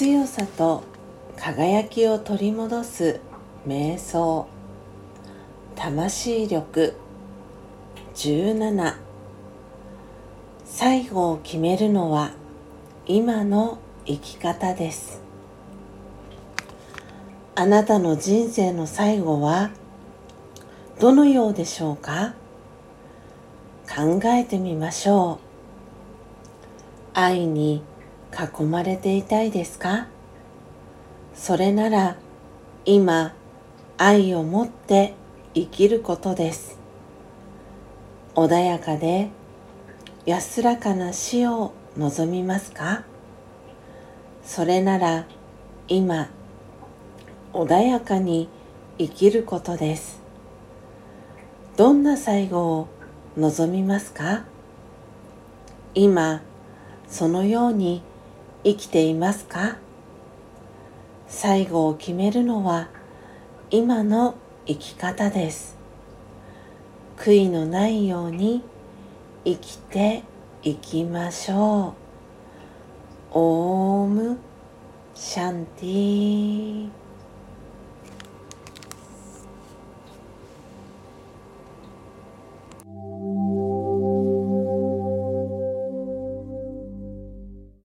強さと輝きを取り戻す瞑想。魂力。17最後を決めるのは今の生き方です。あなたの人生の最後はどのようでしょうか？考えてみましょう。愛に囲まれていたいですか？それなら今愛を持って生きることです。穏やかで安らかな死を望みますか？それなら今穏やかに生きることです。どんな最後を望みますか？今そのように生きていますか？最後を決めるのは今の生き方です。悔いのないように生きていきましょう。オームシャンティー。